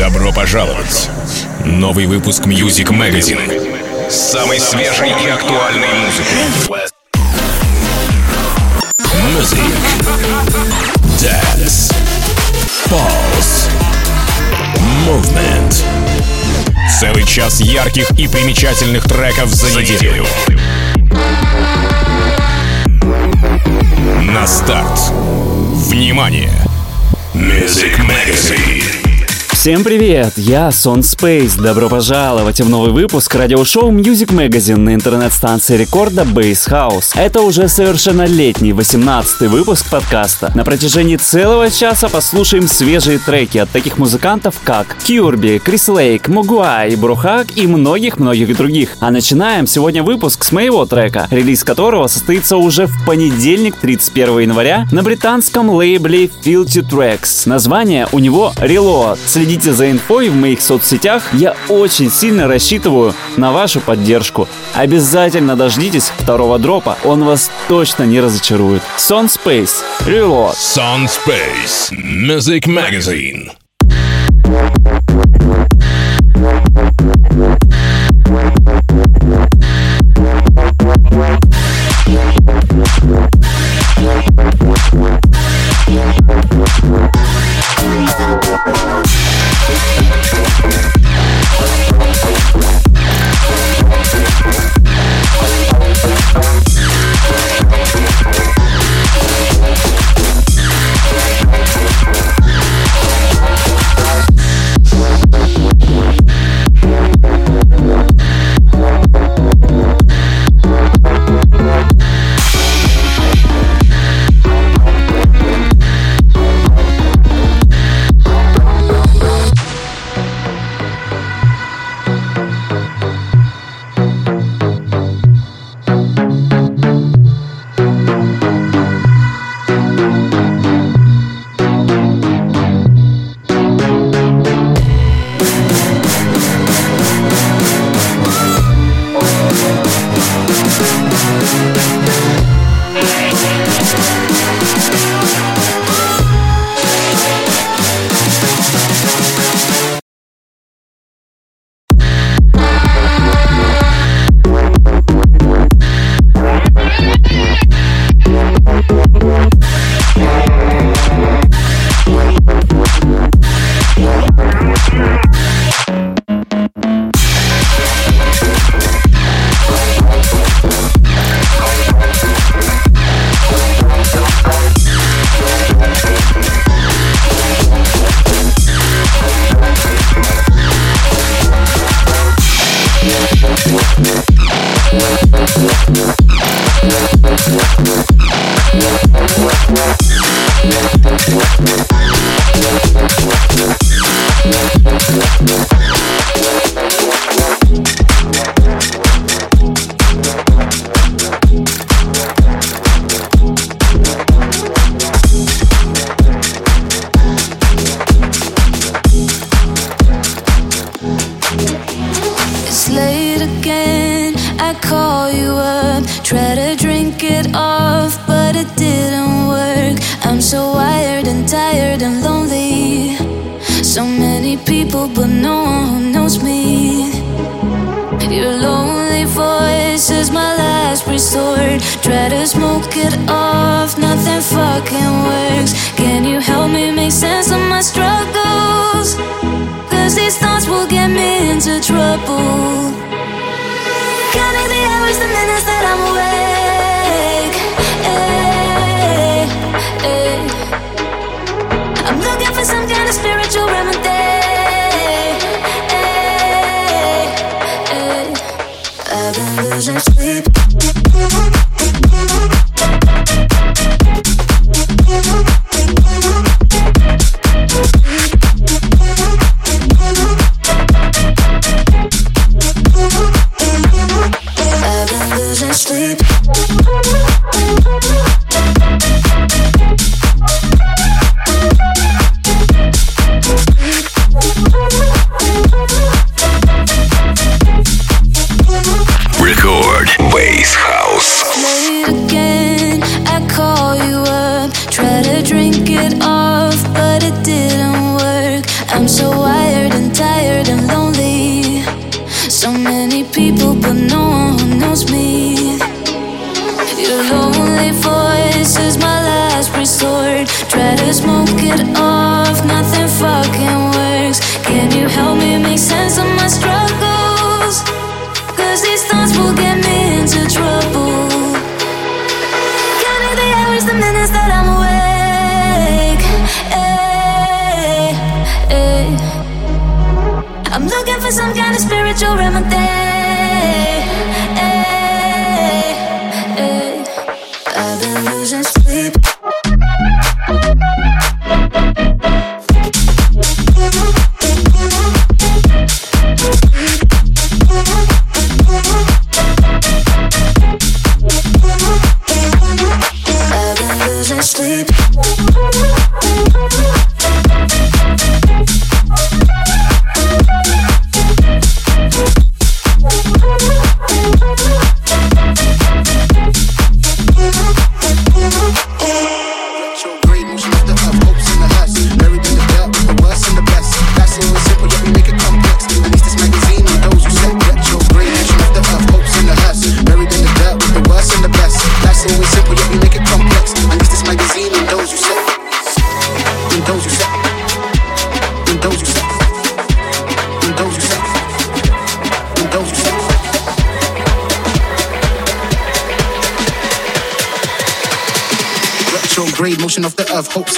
Добро пожаловать! Новый выпуск Music Magazine с самой свежей и актуальной музыкой. Music, Dance, Pulse, Movement. Целый час ярких и примечательных треков за неделю. На старт. Внимание! Music Magazine. Всем привет, я Сон Space. Добро пожаловать в новый выпуск радиошоу Music Magazine на интернет-станции рекорда Base House. Это уже совершенно летний 18 выпуск подкаста. На протяжении целого часа послушаем свежие треки от таких музыкантов, как Кьюрби, Крис Лейк, Мугуай, Брухак и многих-многих других. А начинаем сегодня выпуск с моего трека, релиз которого состоится уже в понедельник, 31 января, на британском лейбле Filthy Tracks. Название у него Reload. Следите за инфой в моих соцсетях. Я очень сильно рассчитываю на вашу поддержку. Обязательно дождитесь второго дропа. Он вас точно не разочарует. Sun Space. Reload. Sun Space. Music Magazine. owns me. Your lonely voice is my last resort. Try to smoke it off, nothing fucking works. Can you help me make sense of my struggles? Cause these thoughts will get me into trouble. Counting the hours, the minutes that I'm awake. Hey, hey. I'm looking for some kind of spiritual remedy. Sleep.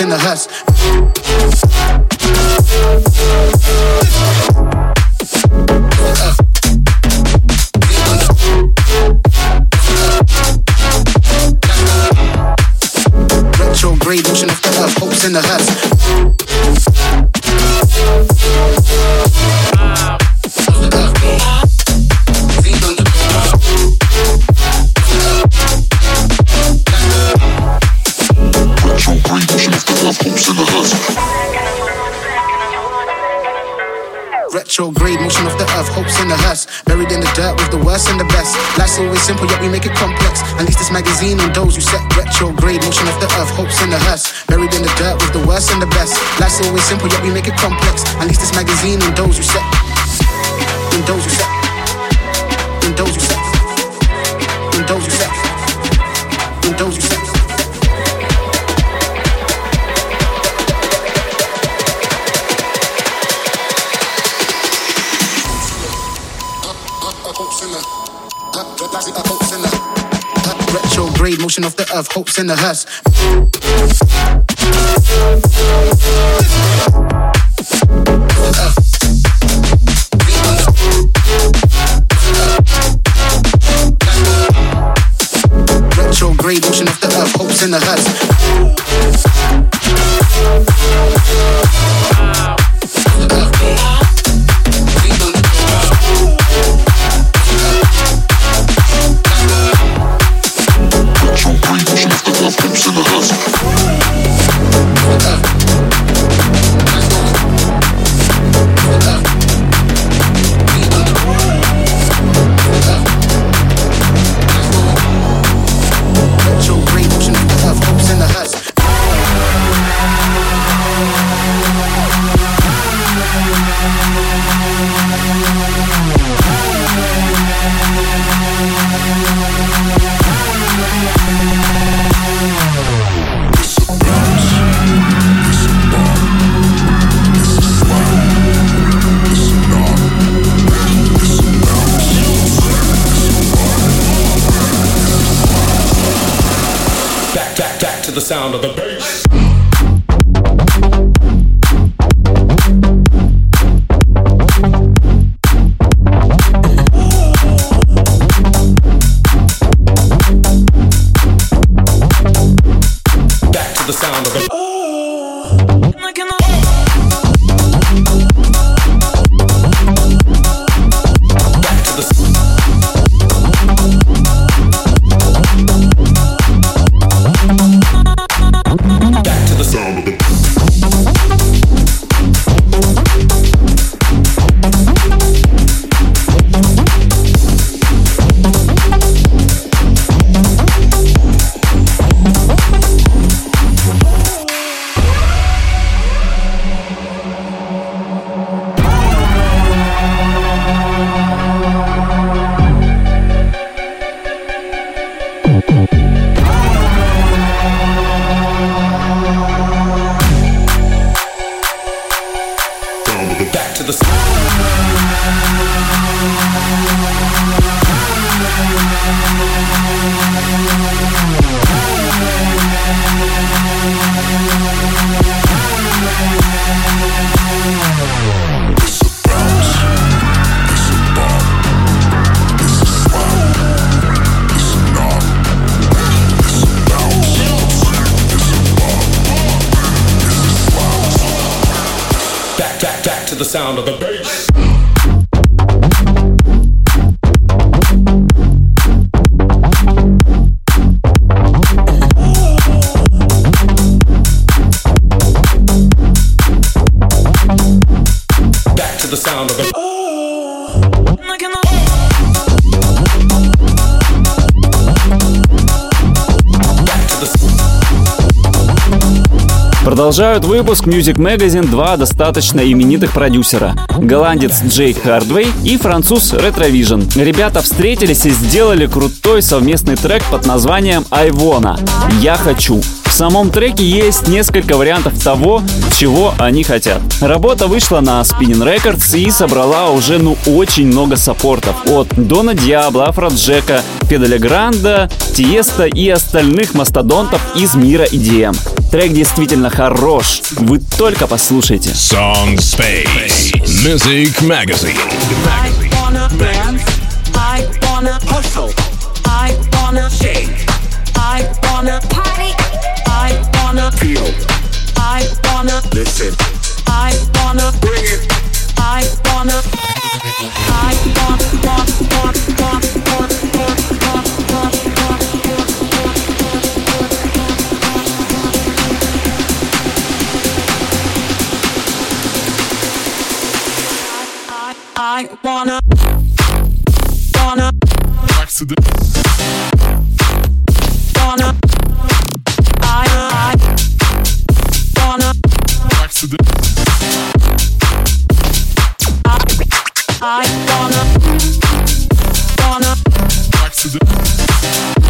in the house. Of off the earth, hopes in the hearse. Oh, am I gonna? Продолжают выпуск Music Magazine два достаточно именитых продюсера. Голландец Джейк Хардвей и француз Retrovision. Ребята встретились и сделали крутой совместный трек под названием «I Wanna» — «Я хочу». В самом треке есть несколько вариантов того, чего они хотят. Работа вышла на Spinning Records и собрала уже ну очень много саппортов от Дона Диабло, Афроджека, Педаля Гранда, Тиеста и остальных мастодонтов из мира EDM. Трек действительно хорош, вы только послушайте. Song Space Music Magazine. I wanna dance. I wanna hustle. I wanna shake. I wanna party. I wanna feel. I wanna listen. I wanna bring it. I wanna. I want, want, want, want, want. I, wanna, wanna, wanna, I, I wanna, wanna, accident.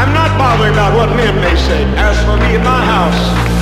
I'm not bothered about what men may say. As for me and my house,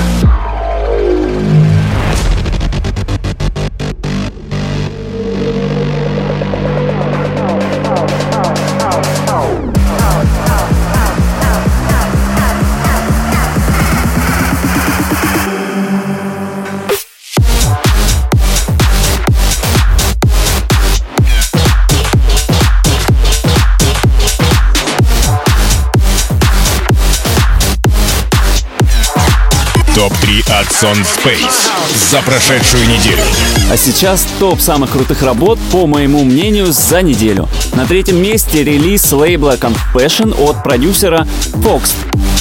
Топ-3 от Son Space за прошедшую неделю. А сейчас топ самых крутых работ, по моему мнению, за неделю. На третьем месте релиз лейбла Confession от продюсера Fox.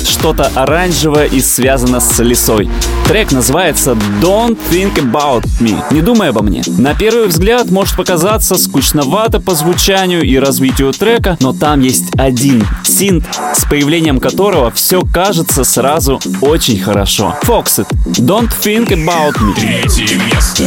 Что-то оранжевое и связано с лесой. Трек называется Don't Think About Me. Не думай обо мне. На первый взгляд может показаться скучновато по звучанию и развитию трека, но там есть один синт, с появлением которого все кажется сразу очень хорошо. Foxit. Don't Think About Me. Третье место.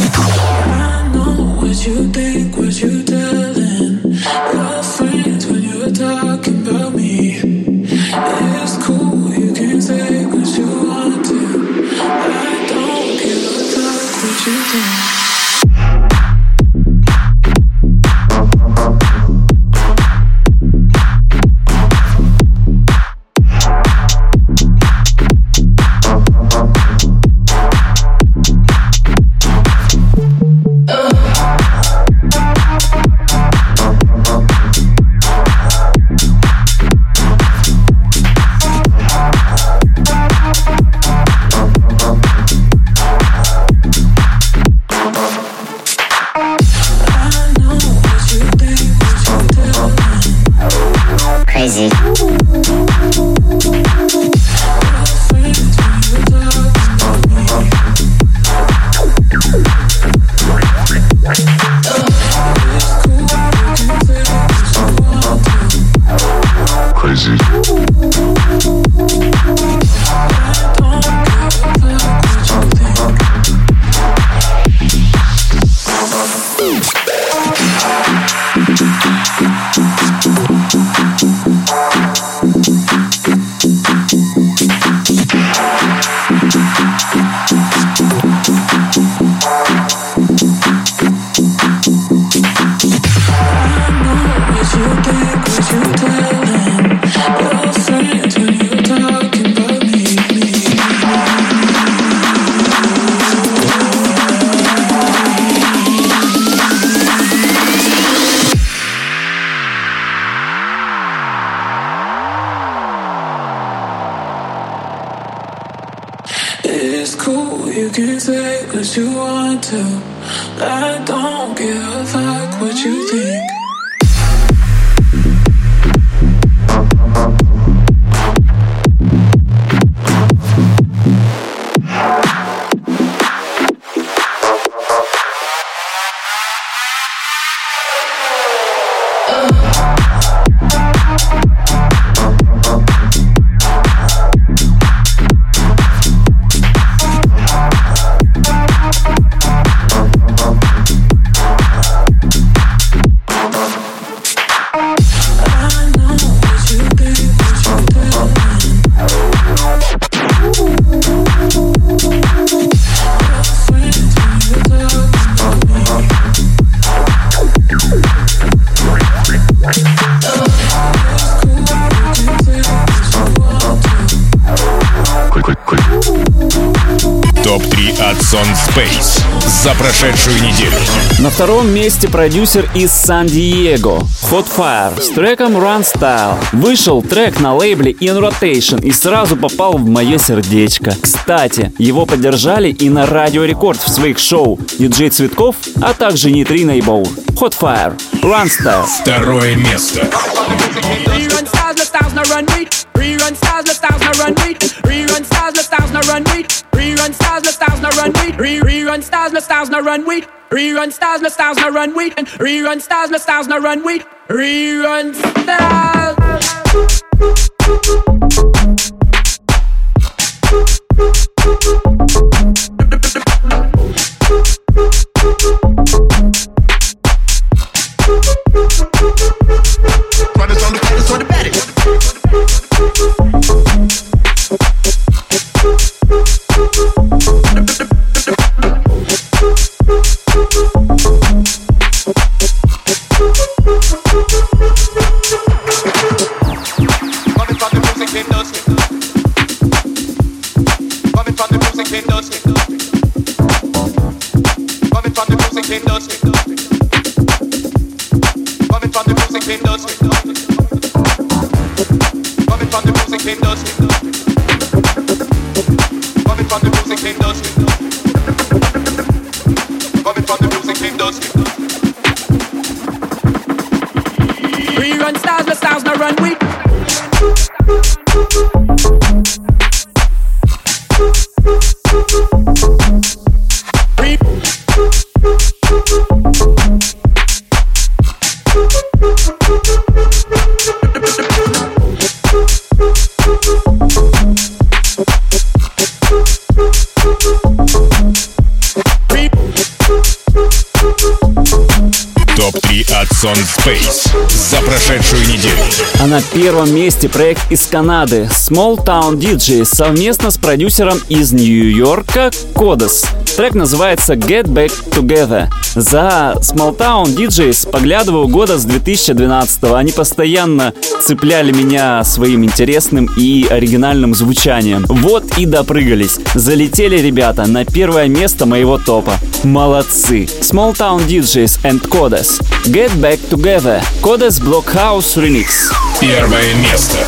Rising. Топ-3 от Son Space за прошедшую неделю. На втором месте продюсер из Сан-Диего Hot Fire с треком Run Style. Вышел трек на лейбле In Rotation и сразу попал в мое сердечко. Кстати, его поддержали и на Радио Рекорд в своих шоу DJ Цветков, а также Нейтрино и Боур. Hot Fire, Run Style. Второе место. Rerun stars, the stars run weak. Rerun stars, the stars run weak. Rerun stars, the stars run weak. Rerun stars, the stars no run. Re- Rerun stars, the stars no run weak. Rerun stars, the stars no run weak. And rerun stars, the stars no run weak. Rerun stars. The baddest music industry. Coming from the music industry. Сон Space за прошедшую неделю. А на первом месте проект из Канады Small Town DJs совместно с продюсером из Нью-Йорка Кодес. Трек называется Get Back Together. За Small Town DJs поглядываю года с 2012 Они постоянно цепляли меня своим интересным и оригинальным звучанием. Вот и допрыгались. Залетели ребята на первое место моего топа. Молодцы. Small Town DJs and Codes. Get Back Together. Codes Blockhouse Remix. Первое место.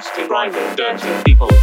Nasty, grimy, dirty people.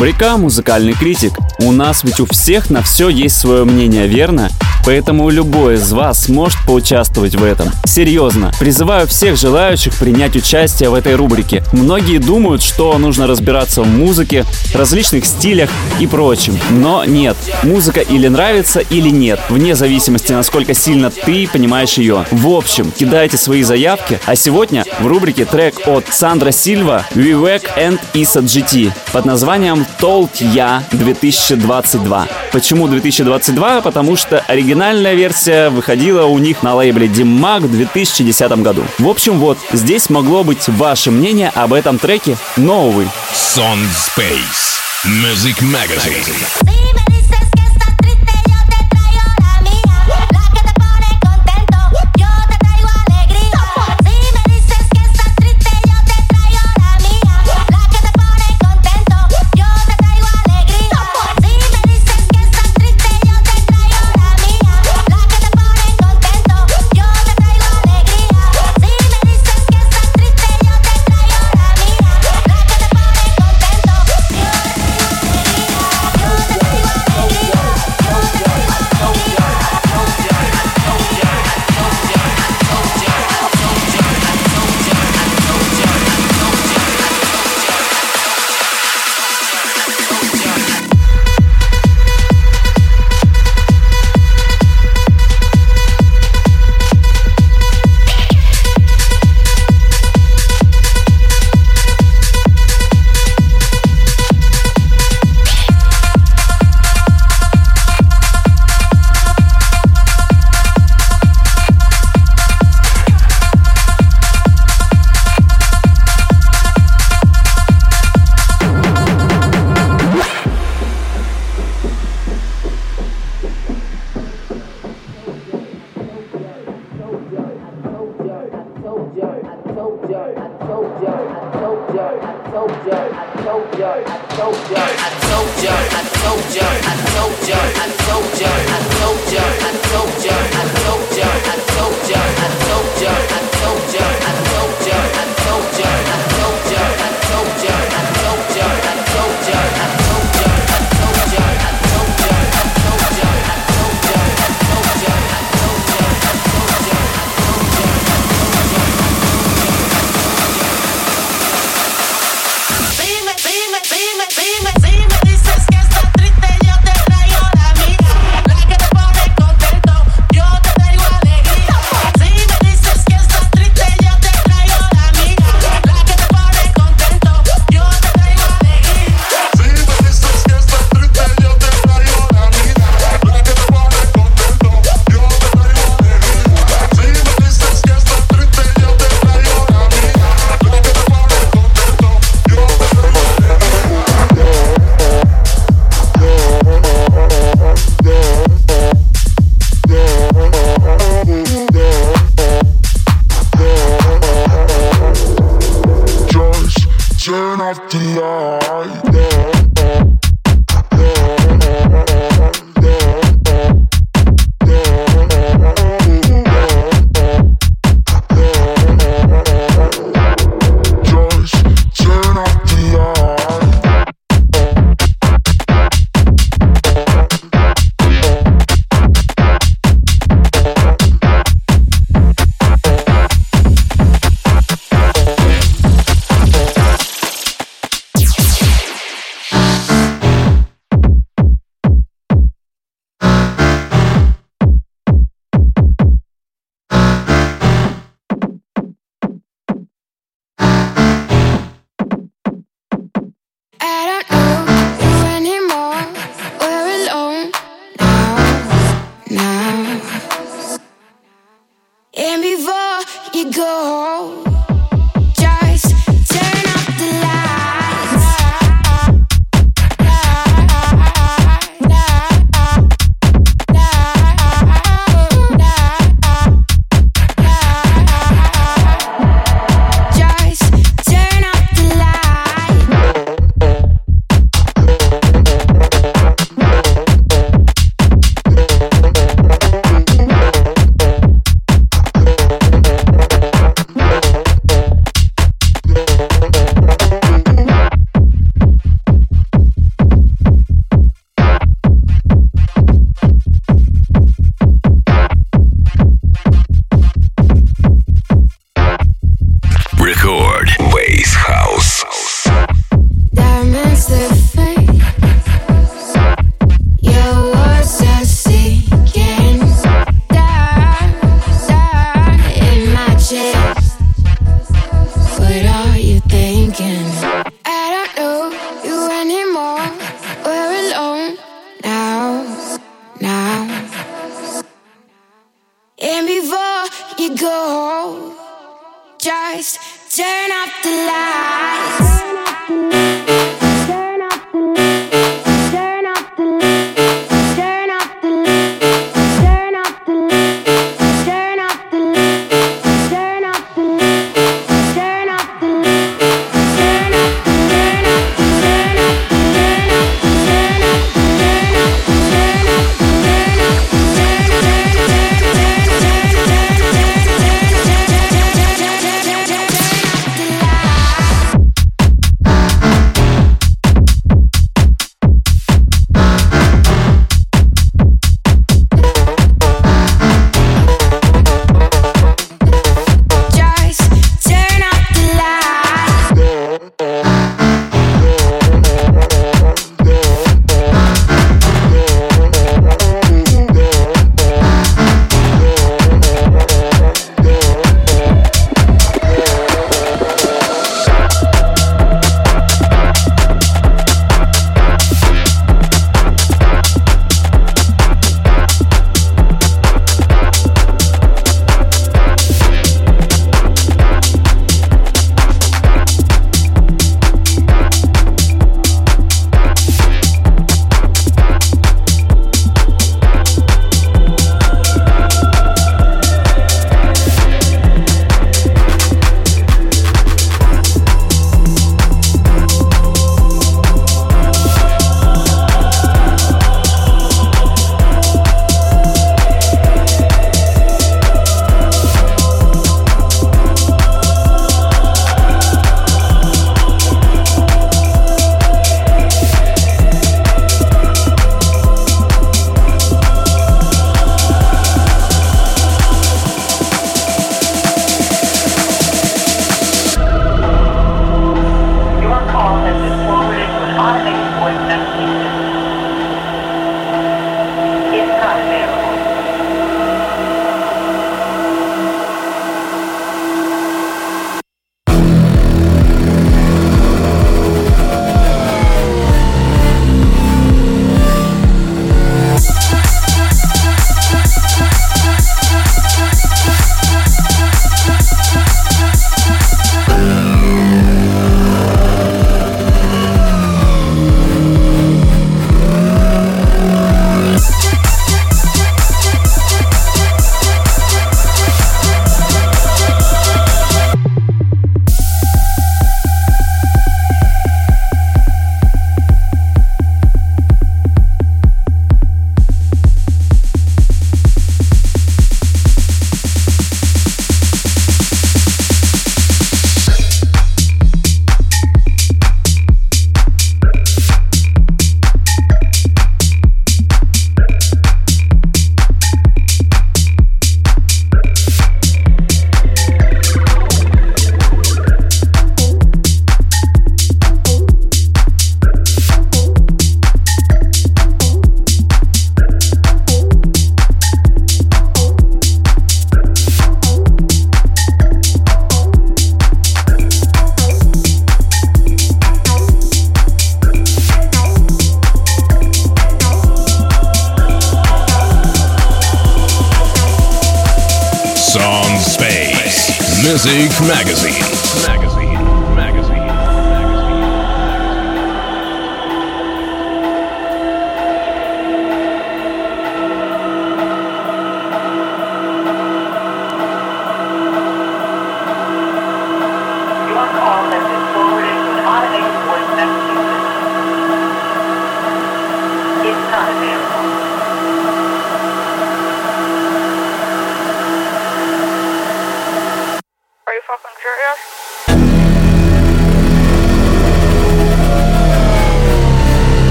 Рубрика «Музыкальный критик». У нас ведь у всех на все есть свое мнение, верно? Поэтому любой из вас может поучаствовать в этом. Серьезно, призываю всех желающих принять участие в этой рубрике. Многие думают, что нужно разбираться в музыке, различных стилях и прочем. Но нет, музыка или нравится, или нет, вне зависимости, насколько сильно ты понимаешь ее. В общем, кидайте свои заявки, а сегодня в рубрике трек от Сандра Сильва, Vivek and Isa GT под названием Told Ya 2022. Почему 2022? Потому что оригинальная версия выходила у них на лейбле Dimag в 2010 году. В общем, вот, здесь могло быть ваше мнение об этом треке, но, увы. Sound Space. Music Magazine. Turn off the lights.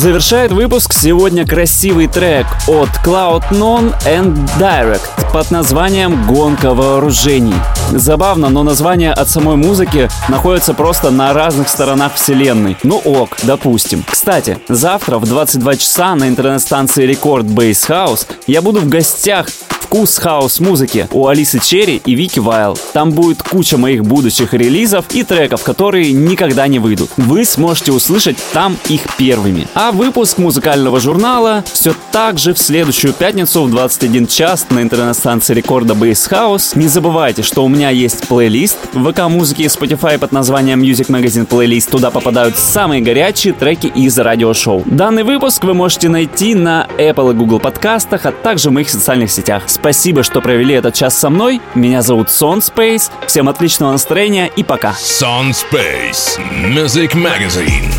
Завершает выпуск сегодня красивый трек от CloudNone and Direct под названием «Гонка вооружений». Забавно, но название от самой музыки находится просто на разных сторонах вселенной. Ну ок, допустим. Кстати, завтра в 22 часа на интернет-станции Record Bass House я буду в гостях вкус хаус-музыки у Алисы Черри и Вики Вайл. Там будет куча моих будущих релизов и треков, которые никогда не выйдут. Вы сможете услышать там их первыми. А выпуск музыкального журнала все так же в следующую пятницу в 21 час на интернет-станции рекорда Bass House. Не забывайте, что у меня есть плейлист в ВК-музыке и Spotify под названием Music Magazine Playlist. Туда попадают самые горячие треки из радиошоу. Данный выпуск вы можете найти на Apple и Google подкастах, а также в моих социальных сетях. Спасибо, что провели этот час со мной. Меня зовут Сон Space. Всем отличного настроения и пока. Sun Space Music Magazine.